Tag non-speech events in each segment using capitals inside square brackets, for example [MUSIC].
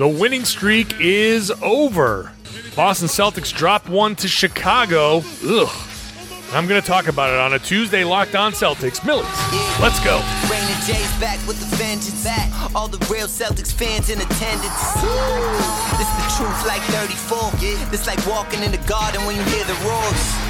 The winning streak is over. Boston Celtics dropped one to Chicago. Ugh. I'm going to talk about it on a Tuesday Locked On Celtics. Millies, let's go. Raymond J's back with the vengeance. Back. All the real Celtics fans in attendance. This the truth like 34. This like walking in the garden when you hear the roars.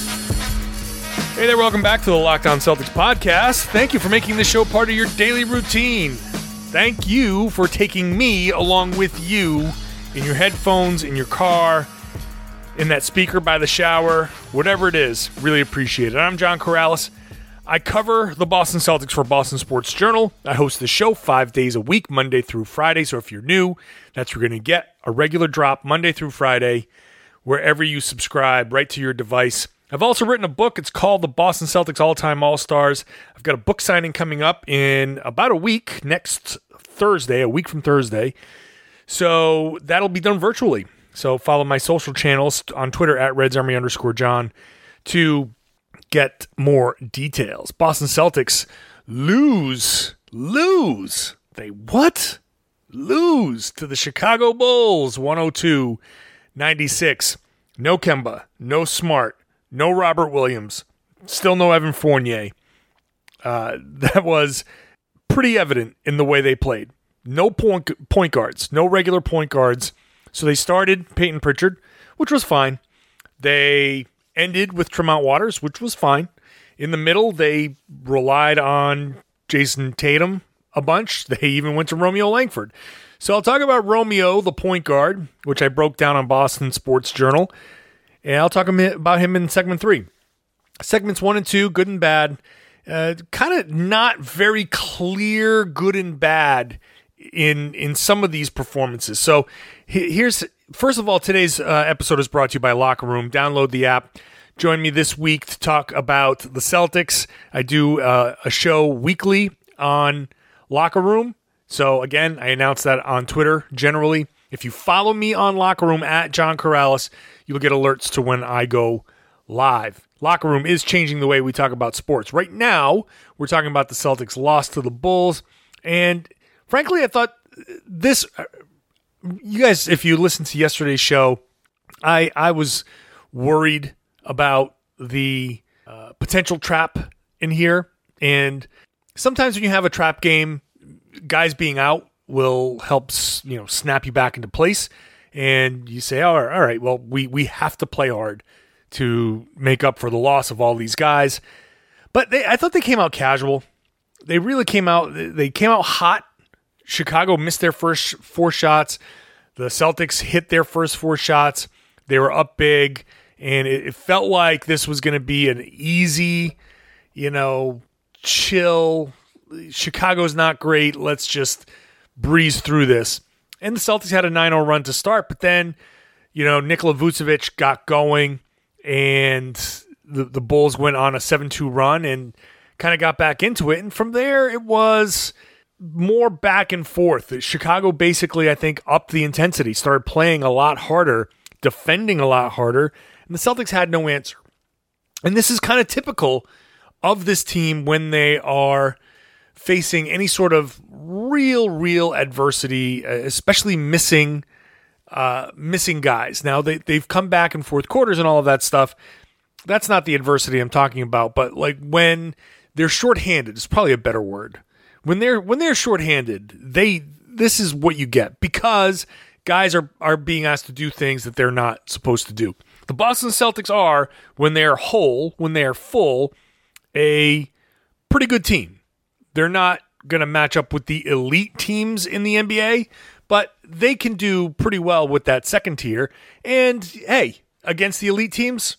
Hey there, welcome back to the Locked On Celtics podcast. Thank you for making this show part of your daily routine. Thank you for taking me along with you in your headphones, in your car, in that speaker by the shower, whatever it is. Really appreciate it. I'm John Karalis. I cover the Boston Celtics for Boston Sports Journal. I host the show five days a week, Monday through Friday. So if you're new, that's you're going to get a regular drop Monday through Friday, wherever you subscribe, right to your device. I've also written a book. It's called The Boston Celtics All Time All Stars. I've got a book signing coming up in about a week, next Thursday, a week from Thursday. So that'll be done virtually. So follow my social channels on Twitter at Reds Army underscore John to get more details. Boston Celtics lose, lose. They what? Lose to the Chicago Bulls 102 96. No Kemba, no Smart, no Robert Williams, still no Evan Fournier. Uh, [LAUGHS] that was pretty evident in the way they played. No point point guards, no regular point guards. So they started Payton Pritchard, which was fine. They ended with Tremont Waters, which was fine. In the middle, they relied on Jayson Tatum a bunch. [LAUGHS] They even went to Romeo Langford. So I'll talk about Romeo, the point guard, which I broke down on Boston Sports Journal. And I'll talk about him in segment three. Segments one and two, good and bad. Uh, kind of not very clear good and bad in in some of these performances. So here's first of all, today's uh, episode is brought to you by Locker Room. Download the app. Join me this week to talk about the Celtics. I do uh, a show weekly on Locker Room. So again, I announce that on Twitter generally. If you follow me on Locker Room at John Karalis, you'll get alerts to when I go live. Locker Room is changing the way we talk about sports. Right now, we're talking about the Celtics loss to the Bulls. And frankly, I thought this, you guys, if you listened to yesterday's show, I, I was worried about the uh, potential trap in here. And sometimes when you have a trap game, guys being out will help, you know, snap you back into place and you say, all right, all right, well, we, we have to play hard to make up for the loss of all these guys. But they, I thought they came out casual. They really came out. They came out hot. Chicago missed their first four shots. The Celtics hit their first four shots. They were up big, and it, it felt like this was going to be an easy, you know, chill. Chicago's not great. Let's just breeze through this. And the Celtics had a 9 0 run to start, but then, you know, Nikola Vucevic got going and the, the Bulls went on a 7 2 run and kind of got back into it. And from there, it was more back and forth. Chicago basically, I think, upped the intensity, started playing a lot harder, defending a lot harder, and the Celtics had no answer. And this is kind of typical of this team when they are facing any sort of real, real adversity, uh, especially missing uh, missing guys. Now they they've come back in fourth quarters and all of that stuff. That's not the adversity I'm talking about, but like when they're shorthanded, it's probably a better word. When they're when they're shorthanded, they this is what you get because guys are are being asked to do things that they're not supposed to do. The Boston Celtics are when they're whole, when they're full, a pretty good team. They're not going to match up with the elite teams in the NBA, but they can do pretty well with that second tier. And hey, against the elite teams,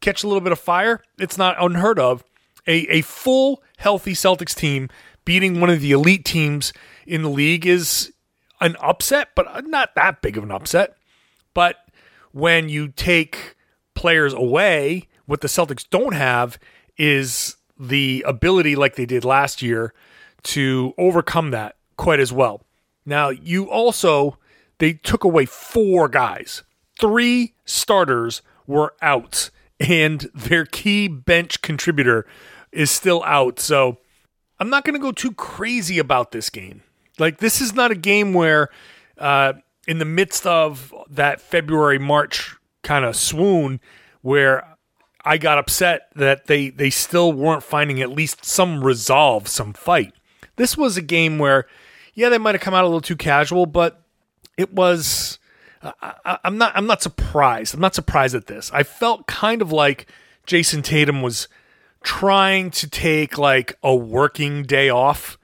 catch a little bit of fire. It's not unheard of. A, a full, healthy Celtics team beating one of the elite teams in the league is an upset, but not that big of an upset. But when you take players away. What the Celtics don't have is the ability, like they did last year, to overcome that quite as well. Now, you also, they took away four guys, three starters were out, and their key bench contributor is still out. So I'm not going to go too crazy about this game. Like, this is not a game where, uh, in the midst of that February, March kind of swoon, where I got upset that they they still weren't finding at least some resolve, some fight. This was a game where, yeah, they might have come out a little too casual, but it was. I, I'm not. I'm not surprised. I'm not surprised at this. I felt kind of like Jayson Tatum was trying to take like a working day off.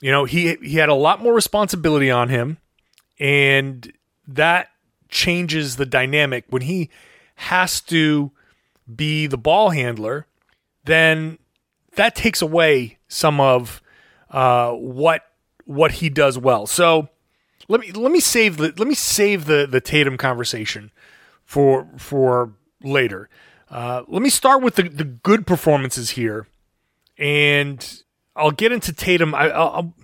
You know, he he had a lot more responsibility on him, and that changes the dynamic when he has to be the ball handler, then that takes away some of uh, what what he does well. So let me let me save the let me save the the Tatum conversation for for later. Uh, let me start with the, the good performances here, and I'll get into Tatum. I, I'll,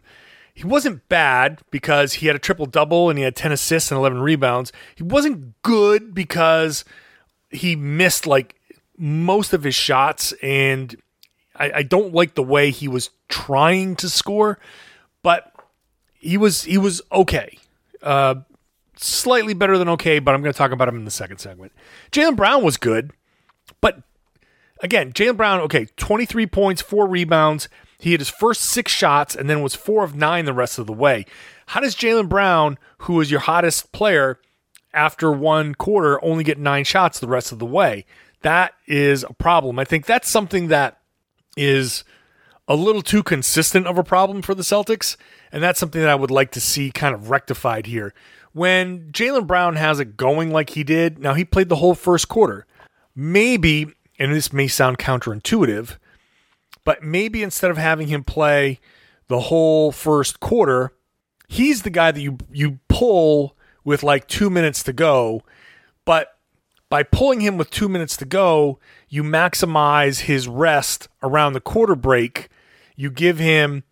he wasn't bad because he had a triple double and he had ten assists and eleven rebounds. He wasn't good because he missed like most of his shots, and I, I don't like the way he was trying to score, but he was he was okay. Uh, slightly better than okay, but I'm going to talk about him in the second segment. Jaylen Brown was good, but again, Jaylen Brown, okay, 23 points, four rebounds. He had his first six shots and then was four of nine the rest of the way. How does Jaylen Brown, who is your hottest player after one quarter, only get nine shots the rest of the way? That is a problem. I think that's something that is a little too consistent of a problem for the Celtics, and that's something that I would like to see kind of rectified here. When Jaylen Brown has it going like he did, now he played the whole first quarter. Maybe, and this may sound counterintuitive, but maybe instead of having him play the whole first quarter, he's the guy that you you pull with like two minutes to go, but by pulling him with two minutes to go, you maximize his rest around the quarter break. You give him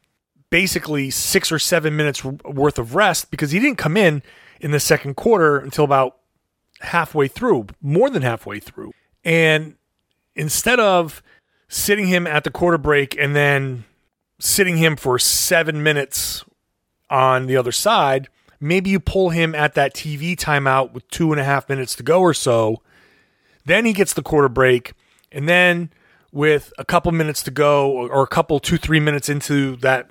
basically six or seven minutes worth of rest because he didn't come in in the second quarter until about halfway through, more than halfway through. And instead of sitting him at the quarter break and then sitting him for seven minutes on the other side, maybe you pull him at that TV timeout with two and a half minutes to go or so. Then he gets the quarter break. And then with a couple minutes to go or a couple, two, three minutes into that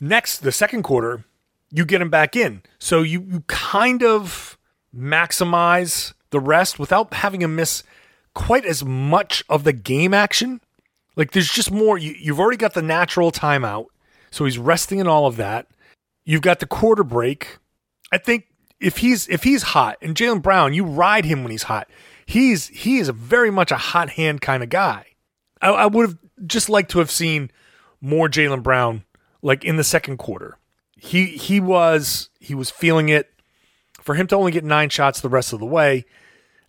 next, the second quarter, you get him back in. So you, you kind of maximize the rest without having him miss quite as much of the game action. Like there's just more. You, you've already got the natural timeout. So he's resting in all of that. You've got the quarter break. I think if he's if he's hot and Jaylen Brown, you ride him when he's hot. He's he is very much a hot hand kind of guy. I, I would have just liked to have seen more Jaylen Brown like in the second quarter. He he was he was feeling it. For him to only get nine shots the rest of the way,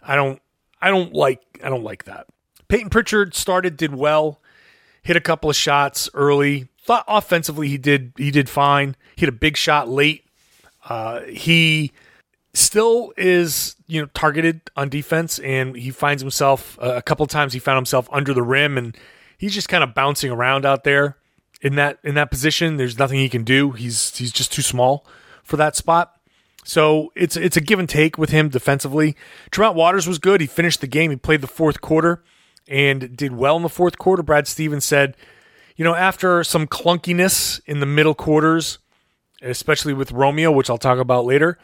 I don't I don't like I don't like that. Payton Pritchard started did well, hit a couple of shots early. Thought offensively he did he did fine. Hit a big shot late uh, he still is you know targeted on defense and he finds himself uh, a couple times he found himself under the rim and he's just kind of bouncing around out there in that in that position. There's nothing he can do. He's he's just too small for that spot. So it's it's a give and take with him defensively. Tremont Waters was good. He finished the game. He played the fourth quarter and did well in the fourth quarter. Brad Stevens said you know after some clunkiness in the middle quarters especially with Romeo, which I'll talk about later,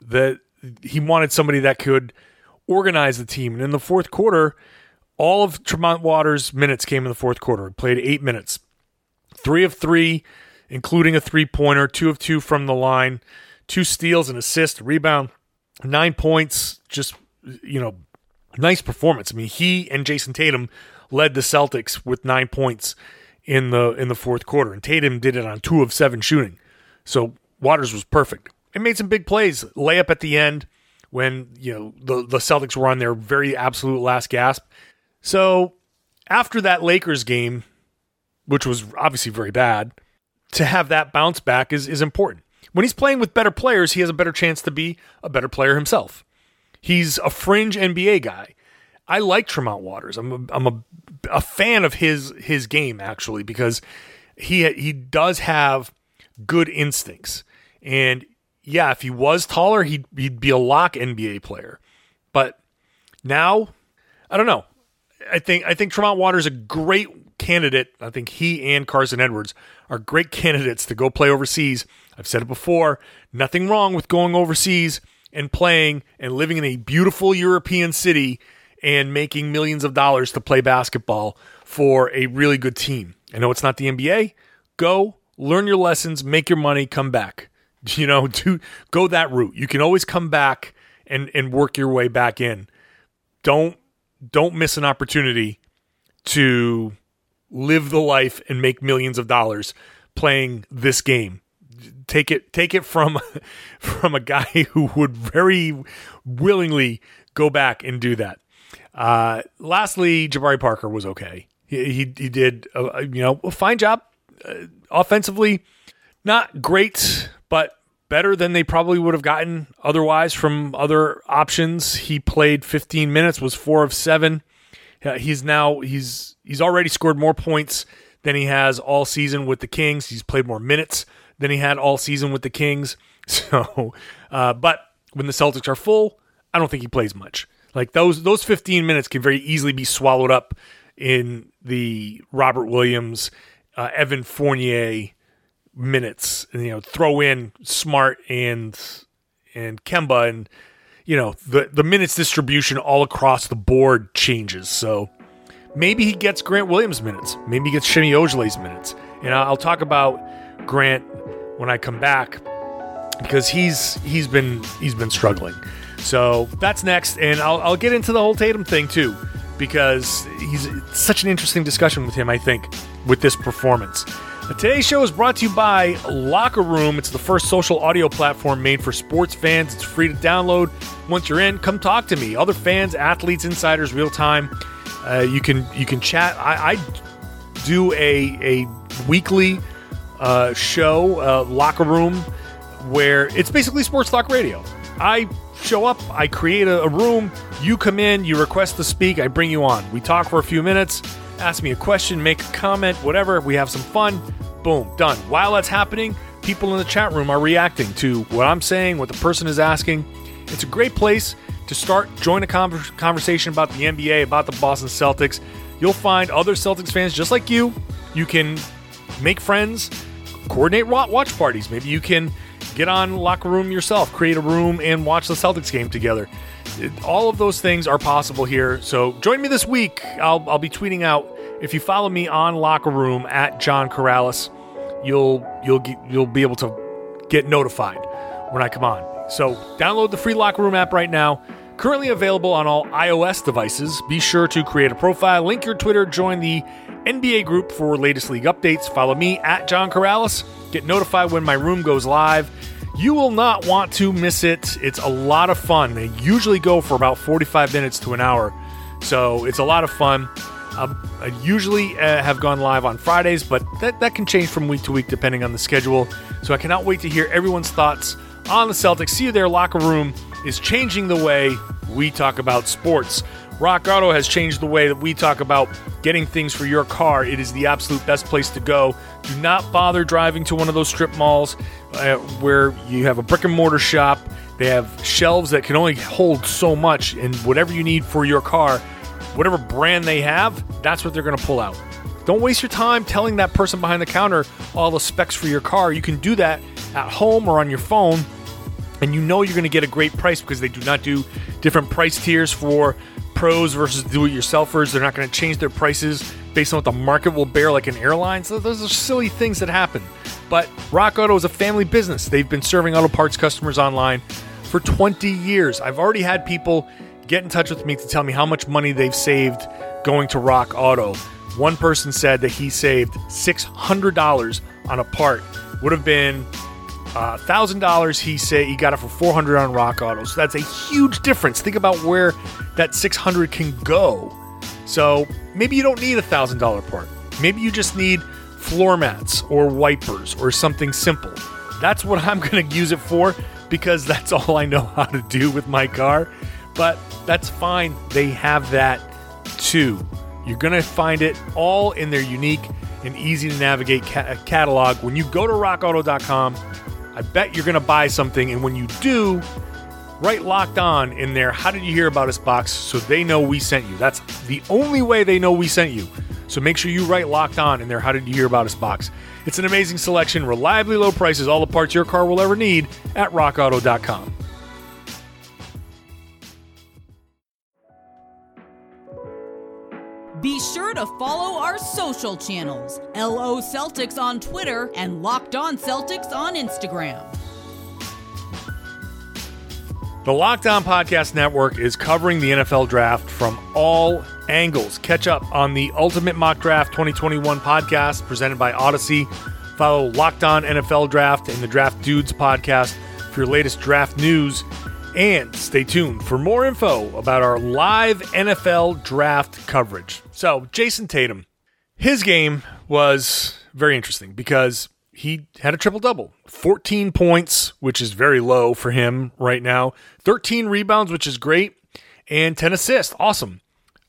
that he wanted somebody that could organize the team. And in the fourth quarter, all of Tremont Waters' minutes came in the fourth quarter. He played eight minutes, three of three, including a three pointer, two of two from the line, two steals, an assist, rebound, nine points. Just, you know, nice performance. I mean, he and Jayson Tatum led the Celtics with nine points in the in the fourth quarter, and Tatum did it on two of seven shooting. So Waters was perfect. It made some big plays. Layup at the end when you know the the Celtics were on their very absolute last gasp. So after that Lakers game, which was obviously very bad, to have that bounce back is is important. When he's playing with better players, he has a better chance to be a better player himself. He's a fringe NBA guy. I like Tremont Waters. I'm a, I'm a, a fan of his his game actually because he he does have good instincts. And yeah, if he was taller, he'd he'd be a lock NBA player. But now, I don't know. I think I think Tremont Waters a great candidate. I think he and Carsen Edwards are great candidates to go play overseas. I've said it before. Nothing wrong with going overseas and playing and living in a beautiful European city and making millions of dollars to play basketball for a really good team. I know it's not the NBA. Go learn your lessons, make your money, come back. [LAUGHS] You know, to go that route. You can always come back and and work your way back in. Don't don't miss an opportunity to live the life and make millions of dollars playing this game. Take it take it from [LAUGHS] from a guy [LAUGHS] who would very willingly go back and do that. Uh, lastly, Jabari Parker was okay. He he, he did a, you know a fine job uh, offensively. Not great, but better than they probably would have gotten otherwise from other options. He played 15 minutes, was four of seven. Uh, he's now he's he's already scored more points than he has all season with the Kings. He's played more minutes than he had all season with the Kings. [LAUGHS] So, uh, but when the Celtics are full, I don't think he plays much. Like those those 15 minutes can very easily be swallowed up in the Robert Williams, uh, Evan Fournier minutes. And, you know, throw in Smart and and Kemba, and you know the the minutes distribution all across the board changes. So maybe he gets Grant Williams minutes. Maybe he gets Semi Ojeleye's minutes. And I'll talk about Grant when I come back because he's he's been he's been struggling. So that's next, and I'll, I'll get into the whole Tatum thing too, because he's such an interesting discussion with him. I think with this performance. Today's show is brought to you by Locker Room. It's the first social audio platform made for sports fans. It's free to download. Once you're in, come talk to me. Other fans, athletes, insiders, real time. Uh, you can you can chat. I, I do a a weekly uh, show, uh, Locker Room, where it's basically sports talk radio. I show up, I create a, a, room, you come in, you request to speak, I bring you on. We talk for a few minutes, ask me a question, make a comment, whatever, we have some fun, boom, done. While that's happening, people in the chat room are reacting to what I'm saying, what the person is asking. It's a great place to start, join a conversation about the NBA, about the Boston Celtics. You'll find other Celtics fans just like you. You can make friends, coordinate watch parties. Maybe you can get on locker room yourself, create a room, and watch the Celtics game together. All of those things are possible here. So join me this week. I'll, I'll be tweeting out if you follow me on locker room at John Karalis. You'll you'll you'll be able to get notified when I come on. So download the free locker room app right now. Currently available on all iOS devices. Be sure to create a profile, link your Twitter, join the NBA group for latest league updates. Follow me at John Karalis. Get notified when my room goes live. You will not want to miss it. It's a lot of fun. They usually go for about 45 minutes to an hour. So it's a lot of fun. Um, I usually uh, have gone live on Fridays, but that, that can change from week to week depending on the schedule. So I cannot wait to hear everyone's thoughts on the Celtics. See you there. Locker room is changing the way we talk about sports. Rock Auto has changed the way that we talk about getting things for your car. It is the absolute best place to go. Do not bother driving to one of those strip malls uh, where you have a brick and mortar shop. They have shelves that can only hold so much, and whatever you need for your car, whatever brand they have, that's what they're going to pull out. Don't waste your time telling that person behind the counter all the specs for your car. You can do that at home or on your phone, and you know you're going to get a great price because they do not do different price tiers for pros versus do-it-yourselfers. They're not going to change their prices based on what the market will bear, like an airline. So those are silly things that happen. But Rock Auto is a family business. They've been serving auto parts customers online for 20 years. I've already had people get in touch with me to tell me how much money they've saved going to Rock Auto. One person said that he saved $600 on a part. Would have been Uh, thousand dollars, he said he got it for four hundred on Rock Auto. So that's a huge difference. Think about where that six hundred can go. So maybe you don't need a thousand dollar part. Maybe you just need floor mats or wipers or something simple. That's what I'm going to use it for because that's all I know how to do with my car. But that's fine. They have that too. You're going to find it all in their unique and easy to navigate ca- catalog. When you go to rockauto.com, I bet you're going to buy something. And when you do, write locked on in there. How did you hear about us box so they know we sent you? That's the only way they know we sent you. So make sure you write locked on in there. How did you hear about us box? It's an amazing selection, reliably low prices, all the parts your car will ever need at rockauto.com. Be sure to follow our social channels LO Celtics on Twitter and Locked On Celtics on Instagram. The Locked On Podcast Network is covering the NFL draft from all angles. Catch up on the Ultimate Mock Draft 2021 podcast presented by Audacy. Follow Locked On NFL Draft and the Draft Dudes podcast for your latest draft news. And stay tuned for more info about our live NFL draft coverage. So, Jayson Tatum, his game was very interesting because he had a triple double 14 points, which is very low for him right now, 13 rebounds, which is great, and 10 assists. Awesome.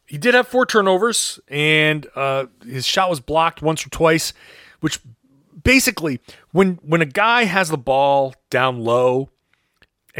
He did have four turnovers, and uh, his shot was blocked once or twice, which basically, when when a guy has the ball down low,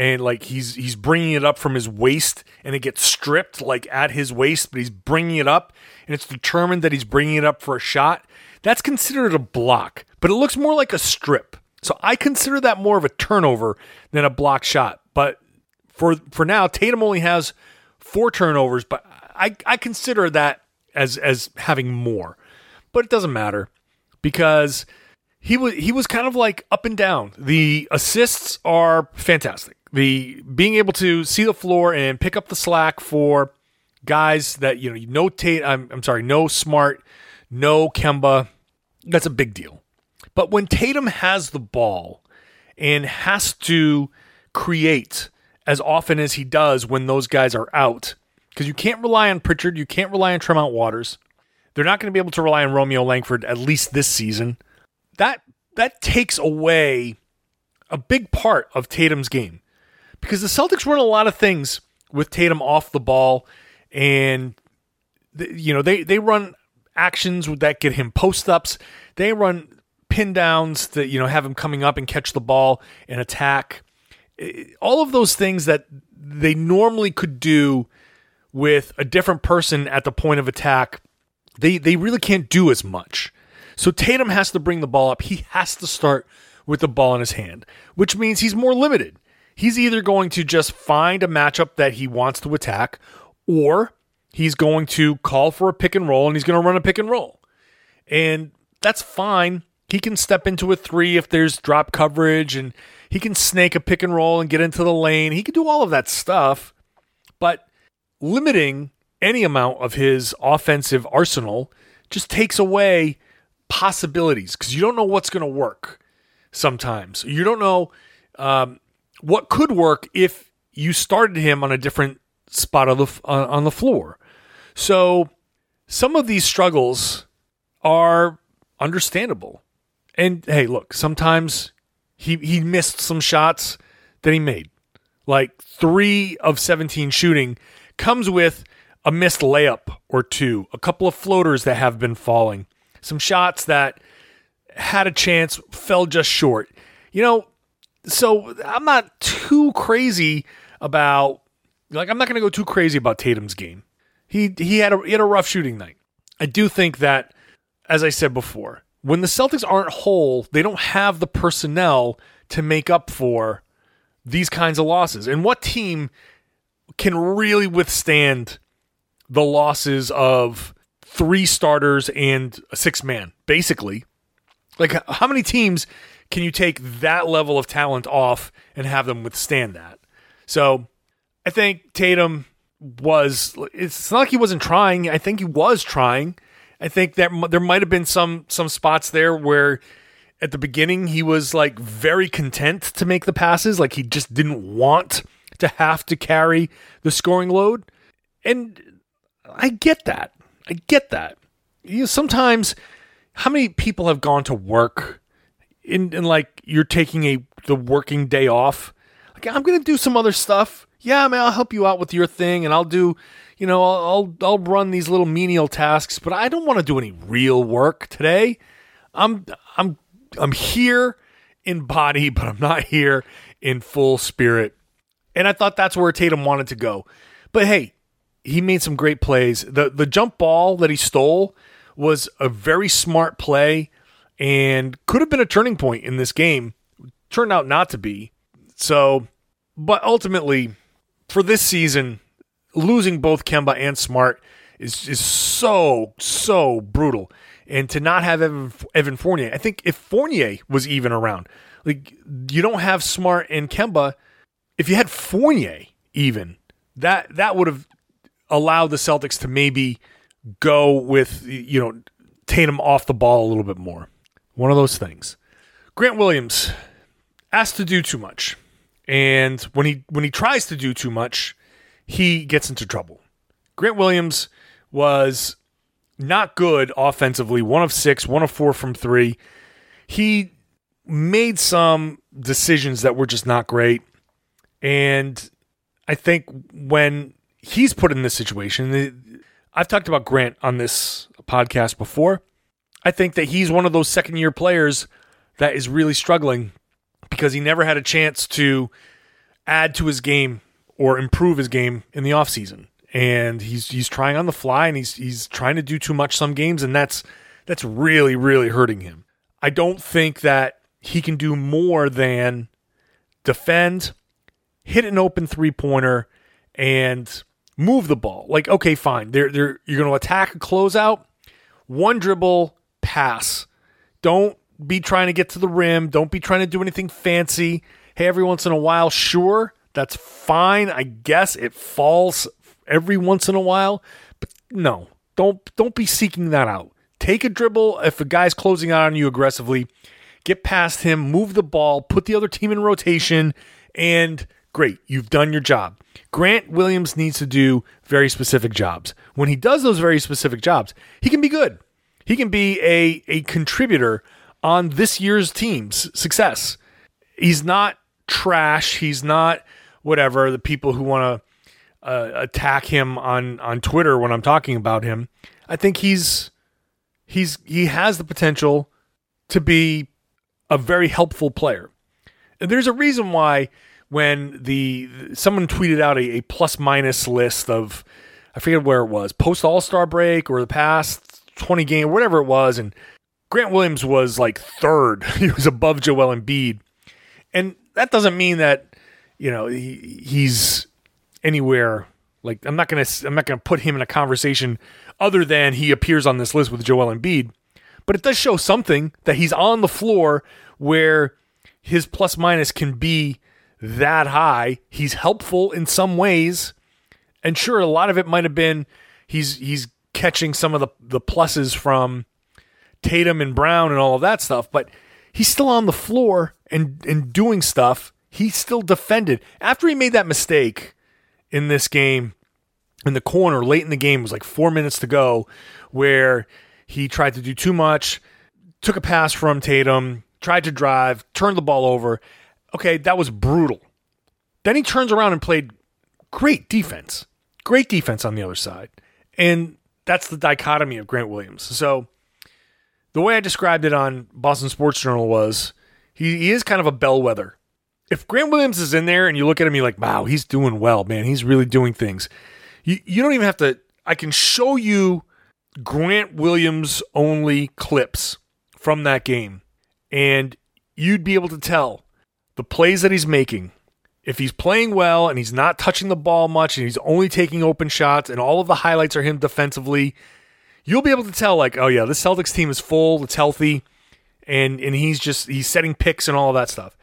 and like he's he's bringing it up from his waist and it gets stripped like at his waist but he's bringing it up and it's determined that he's bringing it up for a shot. That's considered a block but it looks more like a strip. So i consider that more of a turnover than a block shot. But for for now tatum only has four turnovers but i i consider that as as having more. But it doesn't matter because he was he was kind of like up and down. The assists are fantastic the being able to see the floor and pick up the slack for guys that you know you know Tate I'm, I'm sorry no Smart no Kemba that's a big deal. But when Tatum has the ball and has to create as often as he does when those guys are out because you can't rely on Pritchard you can't rely on Tremont Waters they're not going to be able to rely on Romeo Langford at least this season that that takes away a big part of Tatum's game because the Celtics run a lot of things with Tatum off the ball, and you know they they run actions that get him post ups. They run pin downs that you know have him coming up and catch the ball and attack. All of those things that they normally could do with a different person at the point of attack, they they really can't do as much. So Tatum has to bring the ball up. He has to start with the ball in his hand, which means he's more limited he's either going to just find a matchup that he wants to attack or he's going to call for a pick and roll and he's going to run a pick and roll. And that's fine. He can step into a three if there's drop coverage and he can snake a pick and roll and get into the lane. He can do all of that stuff. But limiting any amount of his offensive arsenal just takes away possibilities because you don't know what's going to work sometimes. You don't know um, what could work if you started him on a different spot of the on the floor. So some of these struggles are understandable. And hey, look, sometimes he he missed some shots that he made. Like 3 of 17 shooting comes with a missed layup or two, a couple of floaters that have been falling, some shots that had a chance, fell just short. You know, so I'm not too crazy about like I'm not going to go too crazy about Tatum's game. He he had a he had a rough shooting night. I do think that as I said before, when the Celtics aren't whole, they don't have the personnel to make up for these kinds of losses. And what team can really withstand the losses of three starters and a six man, basically? Like how many teams can you take that level of talent off and have them withstand that? So I think Tatum was, it's not like he wasn't trying. I think he was trying. I think that there might have been some some spots there where at the beginning he was like very content to make the passes, like he just didn't want to have to carry the scoring load. And I get that. I get that. You know, sometimes how many people have gone to work in, in like you're taking a the working day off? Like I'm gonna do some other stuff. Yeah, man, I'll help you out with your thing, and I'll do, you know, I'll I'll, I'll run these little menial tasks, but I don't want to do any real work today. I'm I'm I'm here in body, but I'm not here in full spirit. And I thought that's where Tatum wanted to go. But hey, he made some great plays. The the jump ball that he stole was a very smart play and could have been a turning point in this game. Turned out not to be. So, but ultimately for this season, losing both Kemba and Smart is is so so brutal. And to not have Evan, Evan Fournier, I think if Fournier was even around, like you don't have Smart and Kemba. If you had Fournier even, that that would have allowed the Celtics to maybe go with you know Tatum off the ball a little bit more. One of those things. Grant Williams asked to do too much. And when he when he tries to do too much, he gets into trouble. Grant Williams was not good offensively, one of six, one of four from three. He made some decisions that were just not great. And I think when he's put in this situation, I've talked about Grant on this podcast before. I think that he's one of those second year players that is really struggling because he never had a chance to add to his game or improve his game in the offseason. And he's he's trying on the fly and he's he's trying to do too much some games and that's that's really really hurting him. I don't think that he can do more than defend, hit an open three-pointer and move the ball. Like okay, fine. They're, they're, you're going to attack a closeout, one dribble, pass. Don't be trying to get to the rim. Don't be trying to do anything fancy. Hey, every once in a while, sure, that's fine. I guess it falls every once in a while, but no, don't don't be seeking that out. Take a dribble if a guy's closing out on you aggressively. Get past him, move the ball, put the other team in rotation, and great, you've done your job. Grant Williams needs to do very specific jobs. When he does those very specific jobs, he can be good. He can be a, a contributor on this year's team's success. He's not trash. He's not whatever the people who want to uh, attack him on on Twitter when I'm talking about him. I think he's he's he has the potential to be a very helpful player. And there's a reason why when the someone tweeted out a, a plus minus list of I forget where it was post All Star break or the past 20 game whatever it was, and Grant Williams was like third. [LAUGHS] he was above Joel Embiid, and that doesn't mean that you know he, he's anywhere. Like I'm not gonna I'm not gonna put him in a conversation other than he appears on this list with Joel Embiid, but it does show something that he's on the floor where his plus minus can be that high. He's helpful in some ways, and sure, a lot of it might have been he's he's catching some of the the pluses from Tatum and Brown and all of that stuff, but he's still on the floor and and doing stuff. He still defended after he made that mistake in this game in the corner late in the game. Was like four minutes to go, where he tried to do too much, took a pass from Tatum, tried to drive, turned the ball over. Okay, that was brutal. Then he turns around and played great defense, great defense on the other side, and that's the dichotomy of Grant Williams. So the way I described it on Boston Sports Journal was he, he is kind of a bellwether. If Grant Williams is in there and you look at him, you're like, wow, he's doing well, man. He's really doing things. You, you don't even have to, I can show you Grant Williams only clips from that game, and you'd be able to tell the plays that he's making. If he's playing well and he's not touching the ball much and he's only taking open shots and all of the highlights are him defensively you'll be able to tell like, oh yeah, this Celtics team is full, it's healthy, and and he's just he's setting picks and all of that stuff.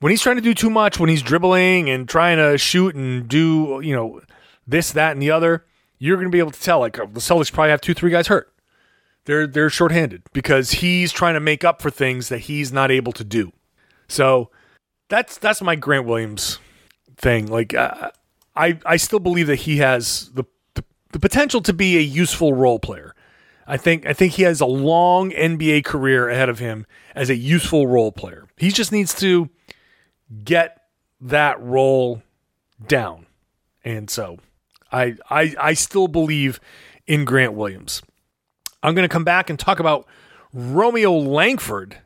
When he's trying to do too much, when he's dribbling and trying to shoot and do you know this, that, and the other, you're going to be able to tell like oh, the Celtics probably have two, three guys hurt. they're they're shorthanded because he's trying to make up for things that he's not able to do. So that's that's my Grant Williams thing. Like uh, I I still believe that he has the, the the potential to be a useful role player. I think I think he has a long NBA career ahead of him as a useful role player. He just needs to get that role down. And so I I I still believe in Grant Williams. I'm going to come back and talk about Romeo Langford,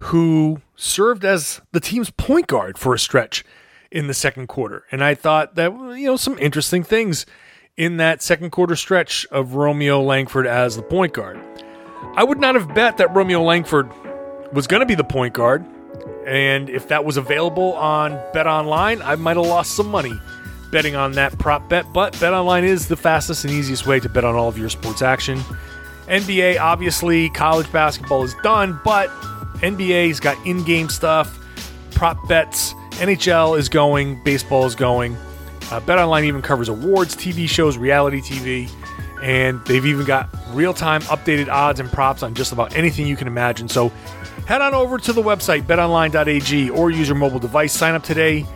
who served as the team's point guard for a stretch in the second quarter. And I thought that, you know, some interesting things in that second quarter stretch of Romeo Langford as the point guard. I would not have bet that Romeo Langford was going to be the point guard. And if that was available on Bet Online, I might have lost some money betting on that prop bet. But Bet Online is the fastest and easiest way to bet on all of your sports action. NBA, obviously, college basketball is done, but NBA's got in game stuff, prop bets. NHL is going, baseball is going. Uh, BetOnline even covers awards, TV shows, reality TV, and they've even got real time updated odds and props on just about anything you can imagine. So head on over to the website betonline.ag or use your mobile device. Sign up today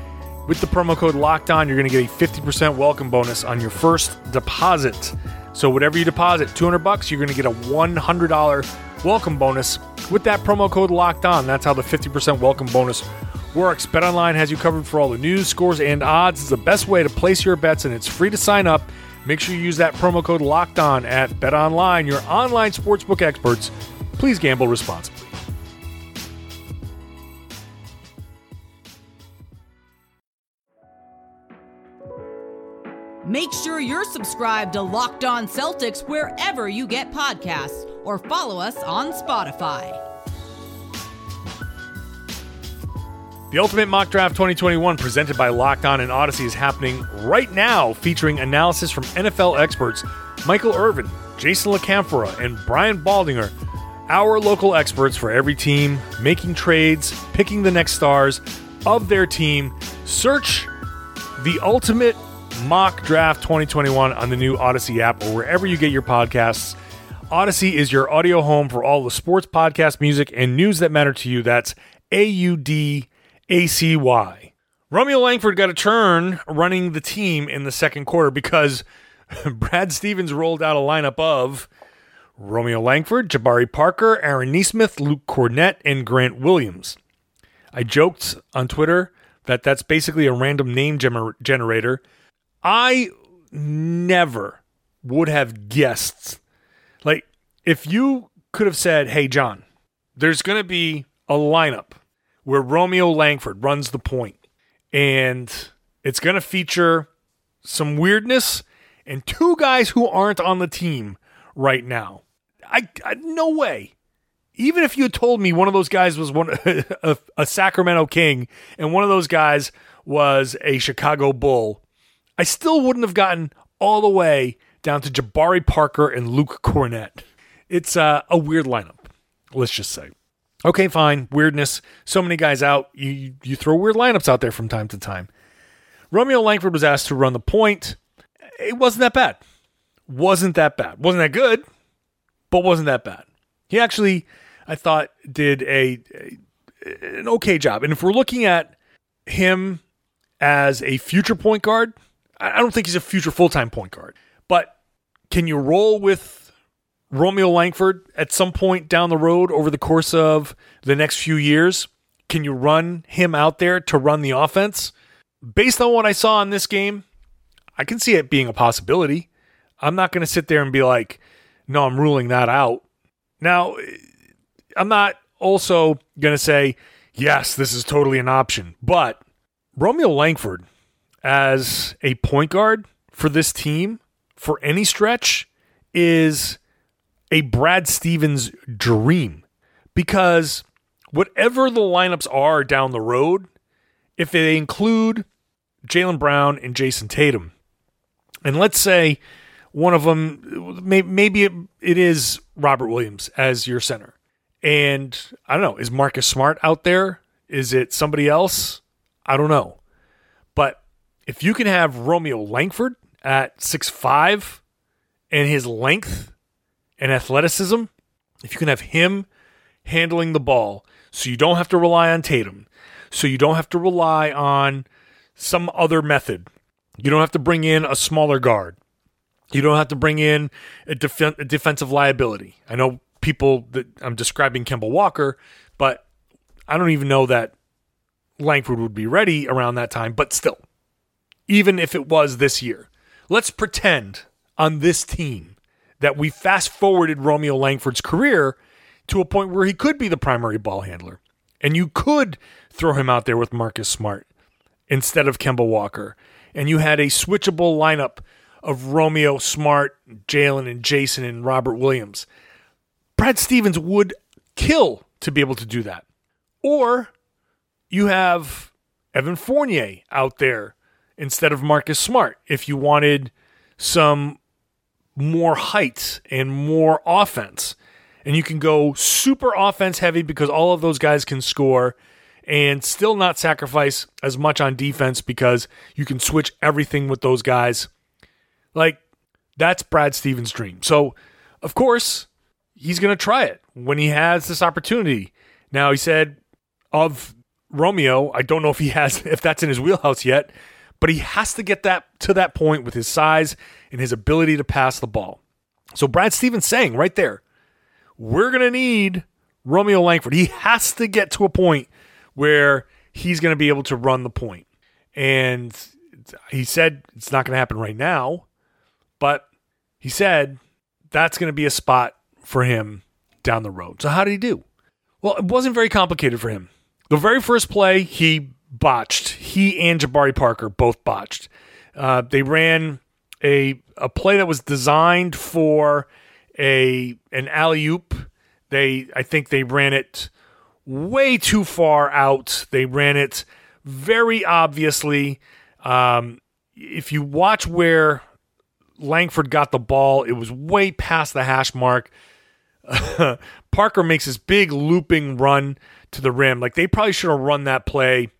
with the promo code Locked On. You're going to get a 50% welcome bonus on your first deposit. So whatever you deposit, 200 bucks, you're going to get a $100 welcome bonus with that promo code locked on. That's how the 50% welcome bonus works. BetOnline has you covered for all the news, scores, and odds. It's the best way to place your bets, and it's free to sign up. Make sure you use that promo code locked on at BetOnline, your online sportsbook experts. Please gamble responsibly. Make sure you're subscribed to Locked On Celtics wherever you get podcasts or follow us on Spotify. The Ultimate Mock Draft 2021 presented by Locked On and Audacy is happening right now, featuring analysis from NFL experts Michael Irvin, Jason La Canfora, and Brian Baldinger, our local experts for every team, making trades, picking the next stars of their team. Search the Ultimate Mock Draft 2021 on the new Audacy app or wherever you get your podcasts. Audacy is your audio home for all the sports, podcast, music, and news that matter to you. That's A U D A C Y. Romeo Langford got a turn running the team in the second quarter because [LAUGHS] Brad Stevens rolled out a lineup of Romeo Langford, Jabari Parker, Aaron Nesmith, Luke Kornet, and Grant Williams. I joked on Twitter that that's basically a random name gener- generator I never would have guessed. Like, if you could have said, hey, John, there's going to be a lineup where Romeo Langford runs the point, and it's going to feature some weirdness and two guys who aren't on the team right now. I, I no way. Even if you had told me one of those guys was one [LAUGHS] a, a Sacramento King and one of those guys was a Chicago Bull, I still wouldn't have gotten all the way down to Jabari Parker and Luke Kornet. It's uh, a weird lineup, let's just say. Okay, fine, weirdness. So many guys out. You you throw weird lineups out there from time to time. Romeo Langford was asked to run the point. It wasn't that bad. Wasn't that bad. Wasn't that good, but wasn't that bad. He actually, I thought, did a, a an okay job. And if we're looking at him as a future point guard, I don't think he's a future full time point guard. But can you roll with Romeo Langford at some point down the road over the course of the next few years? Can you run him out there to run the offense? Based on what I saw in this game, I can see it being a possibility. I'm not going to sit there and be like, no, I'm ruling that out. Now, I'm not also going to say, yes, this is totally an option. But Romeo Langford as a point guard for this team for any stretch is a Brad Stevens dream because whatever the lineups are down the road, if they include Jaylen Brown and Jayson Tatum, and let's say one of them, maybe it is Robert Williams as your center. And I don't know, is Marcus Smart out there? Is it somebody else? I don't know if you can have Romeo Langford at six five, and his length and athleticism, if you can have him handling the ball so you don't have to rely on Tatum, so you don't have to rely on some other method, you don't have to bring in a smaller guard, you don't have to bring in a, def- a defensive liability. I know people that I'm describing Kemba Walker, but I don't even know that Langford would be ready around that time, but still, even if it was this year, let's pretend on this team that we fast forwarded Romeo Langford's career to a point where he could be the primary ball handler. And you could throw him out there with Marcus Smart instead of Kemba Walker. And you had a switchable lineup of Romeo, Smart, Jaylen, and Jayson, and Robert Williams. Brad Stevens would kill to be able to do that. Or you have Evan Fournier out there instead of Marcus Smart if you wanted some more height and more offense. And you can go super offense heavy because all of those guys can score and still not sacrifice as much on defense because you can switch everything with those guys. Like, that's Brad Stevens' dream. So, of course, he's going to try it when he has this opportunity. Now, he said of Romeo, I don't know if he has, [LAUGHS] if that's in his wheelhouse yet, but he has to get that to that point with his size and his ability to pass the ball. So Brad Stevens saying right there, we're going to need Romeo Langford. He has to get to a point where he's going to be able to run the point. And he said it's not going to happen right now, but he said that's going to be a spot for him down the road. So how did he do? Well, it wasn't very complicated for him. The very first play, he botched. He and Jabari Parker both botched. Uh, they ran a a play that was designed for a an alley oop. They I think they ran it way too far out. They ran it very obviously. Um, if you watch where Langford got the ball, it was way past the hash mark. [LAUGHS] Parker makes this big looping run to the rim. Like they probably should have run that play,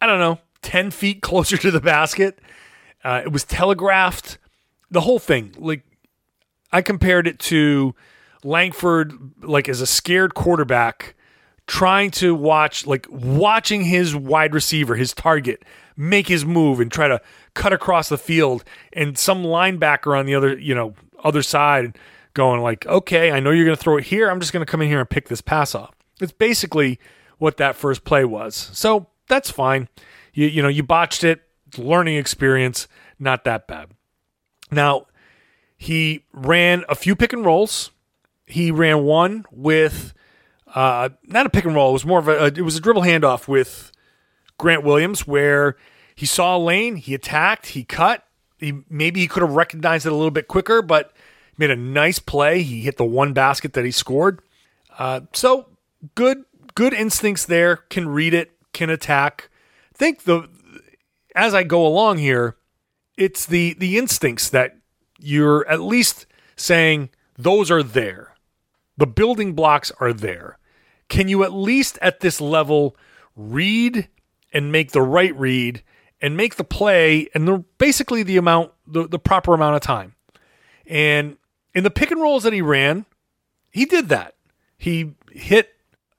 I don't know, 10 feet [LAUGHS] closer to the basket. Uh, it was telegraphed. The whole thing, like I compared it to Langford, like as a scared quarterback trying to watch, like watching his wide receiver, his target, make his move and try to cut across the field, and some linebacker on the other, you know, other side going like, okay, I know you're going to throw it here. I'm just going to come in here and pick this pass off. It's basically what that first play was. So that's fine. You you know, you botched it. Learning experience, not that bad. Now, he ran a few pick and rolls. He ran one with uh, not a pick and roll. It was more of a, it was a dribble handoff with Grant Williams where he saw a lane, he attacked, he cut. He maybe he could have recognized it a little bit quicker, but made a nice play. He hit the one basket that he scored. Uh, so good good instincts there, can read it, can attack. I think the as I go along here, it's the the instincts that you're at least saying those are there. The building blocks are there. Can you at least at this level read and make the right read and make the play and the, basically the amount the, the proper amount of time. And in the pick and rolls that he ran, he did that. He hit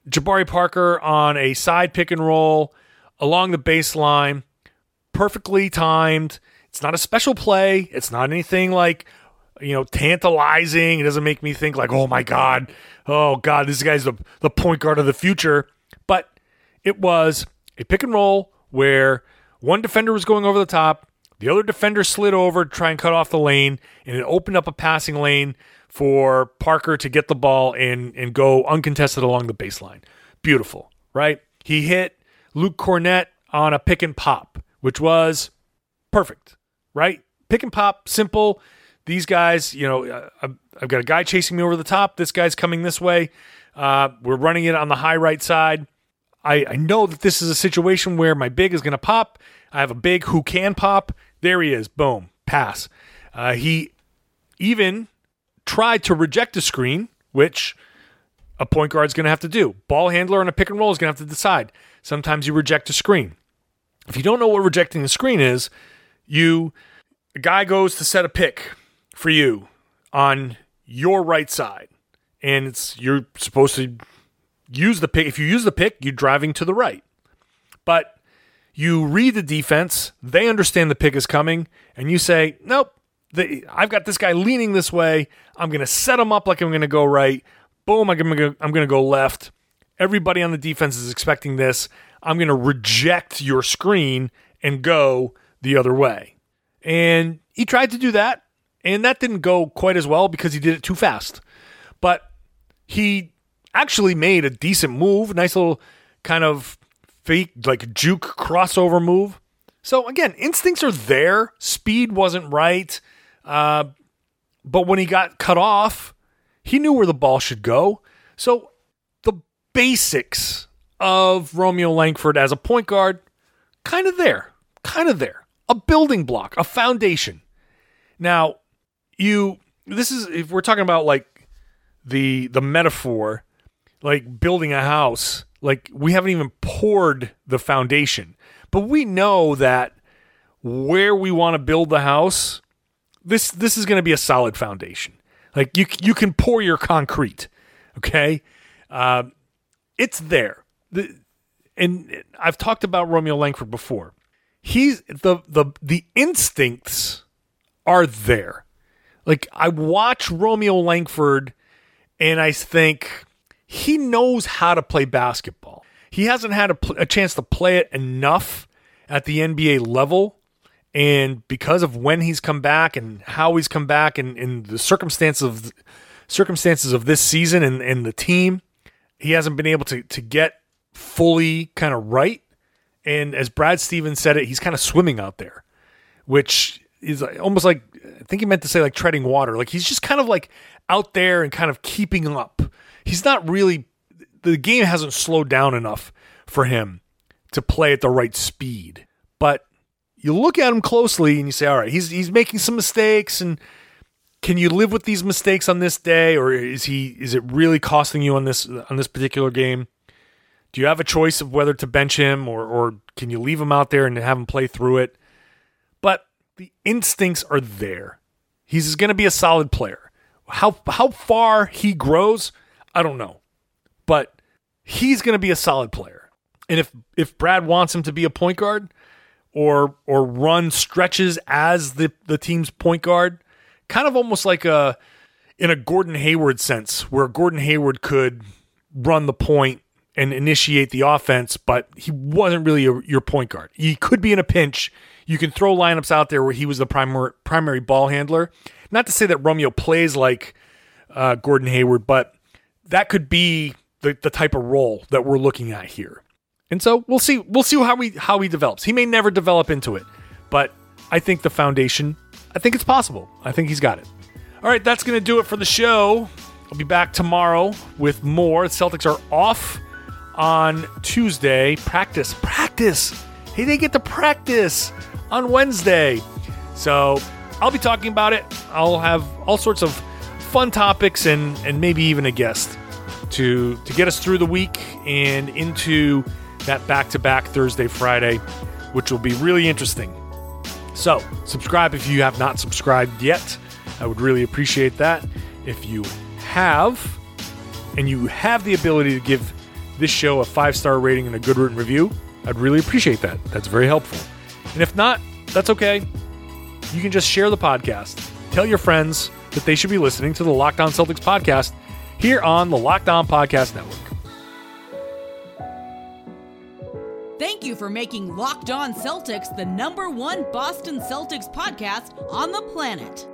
Jabari Parker on a side pick and roll along the baseline, perfectly timed. It's not a special play. It's not anything like, you know, tantalizing. It doesn't make me think like, oh my God, oh God, this guy's the, the point guard of the future. But it was a pick and roll where one defender was going over the top, the other defender slid over to try and cut off the lane, and it opened up a passing lane for Parker to get the ball and and go uncontested along the baseline. Beautiful, right? He hit Luke Kornet on a pick and pop, which was perfect, right? Pick and pop, simple. These guys, you know, uh, I've got a guy chasing me over the top. This guy's coming this way. Uh, we're running it on the high right side. I, I know that this is a situation where my big is going to pop. I have a big who can pop. There he is. Boom. Pass. Uh, he even tried to reject a screen, which a point guard's going to have to do. Ball handler on a pick and roll is going to have to decide. Sometimes you reject a screen. If you don't know what rejecting the screen is, you a guy goes to set a pick for you on your right side. And it's you're supposed to use the pick. If you use the pick, you're driving to the right. But you read the defense, they understand the pick is coming, and you say, Nope, the, I've got this guy leaning this way. I'm going to set him up like I'm going to go right. Boom, I'm going to I'm going to go left. Everybody on the defense is expecting this. I'm going to reject your screen and go the other way. And he tried to do that, and that didn't go quite as well because he did it too fast. But he actually made a decent move, nice little kind of fake, like juke crossover move. So again, instincts are there. Speed wasn't right. Uh, but when he got cut off, he knew where the ball should go. So the basics of Romeo Langford as a point guard, kind of there, kind of there. A building block, a foundation. Now, you this is if we're talking about like the the metaphor, like building a house, like we haven't even poured the foundation. But we know that where we want to build the house, this this is going to be a solid foundation. Like you you can pour your concrete, okay? Uh, it's there. The, and I've talked about Romeo Langford before. He's the the the instincts are there. Like I watch Romeo Langford and I think he knows how to play basketball. He hasn't had a, a chance to play it enough at the NBA level and because of when he's come back and how he's come back and, and the circumstances of circumstances of this season and, and the team, he hasn't been able to to get fully kind of right. And as Brad Stevens said it, he's kind of swimming out there, which is almost like I think he meant to say like treading water. Like he's just kind of like out there and kind of keeping up. He's not really the game hasn't slowed down enough for him to play at the right speed. But you look at him closely and you say, all right, he's he's making some mistakes and can you live with these mistakes on this day or is he is it really costing you on this on this particular game? Do you have a choice of whether to bench him or or can you leave him out there and have him play through it? But the instincts are there. He's going to be a solid player. How how far he grows, I don't know. But he's going to be a solid player. And if if Brad wants him to be a point guard, or or run stretches as the the team's point guard, kind of almost like a in a Gordon Hayward sense, where Gordon Hayward could run the point and initiate the offense, but he wasn't really a, your point guard. He could be in a pinch. You can throw lineups out there where he was the primary primary ball handler. Not to say that Romeo plays like uh, Gordon Hayward, but that could be the, the type of role that we're looking at here. And so we'll see we'll see how he how he develops. He may never develop into it, but I think the foundation, I think it's possible. I think he's got it. All right, that's going to do it for the show. I'll be back tomorrow with more. The Celtics are off on Tuesday. Practice, practice. Hey, they get to practice on Wednesday. So I'll be talking about it. I'll have all sorts of fun topics and and maybe even a guest to to get us through the week and into that back to back Thursday, Friday, which will be really interesting. So, subscribe if you have not subscribed yet. I would really appreciate that. If you have, and you have the ability to give this show a five star rating and a good written review, I'd really appreciate that. That's very helpful. And if not, that's okay. You can just share the podcast. Tell your friends that they should be listening to the Locked On Celtics podcast here on the Locked On Podcast Network. Thank you for making Locked On Celtics the number one Boston Celtics podcast on the planet.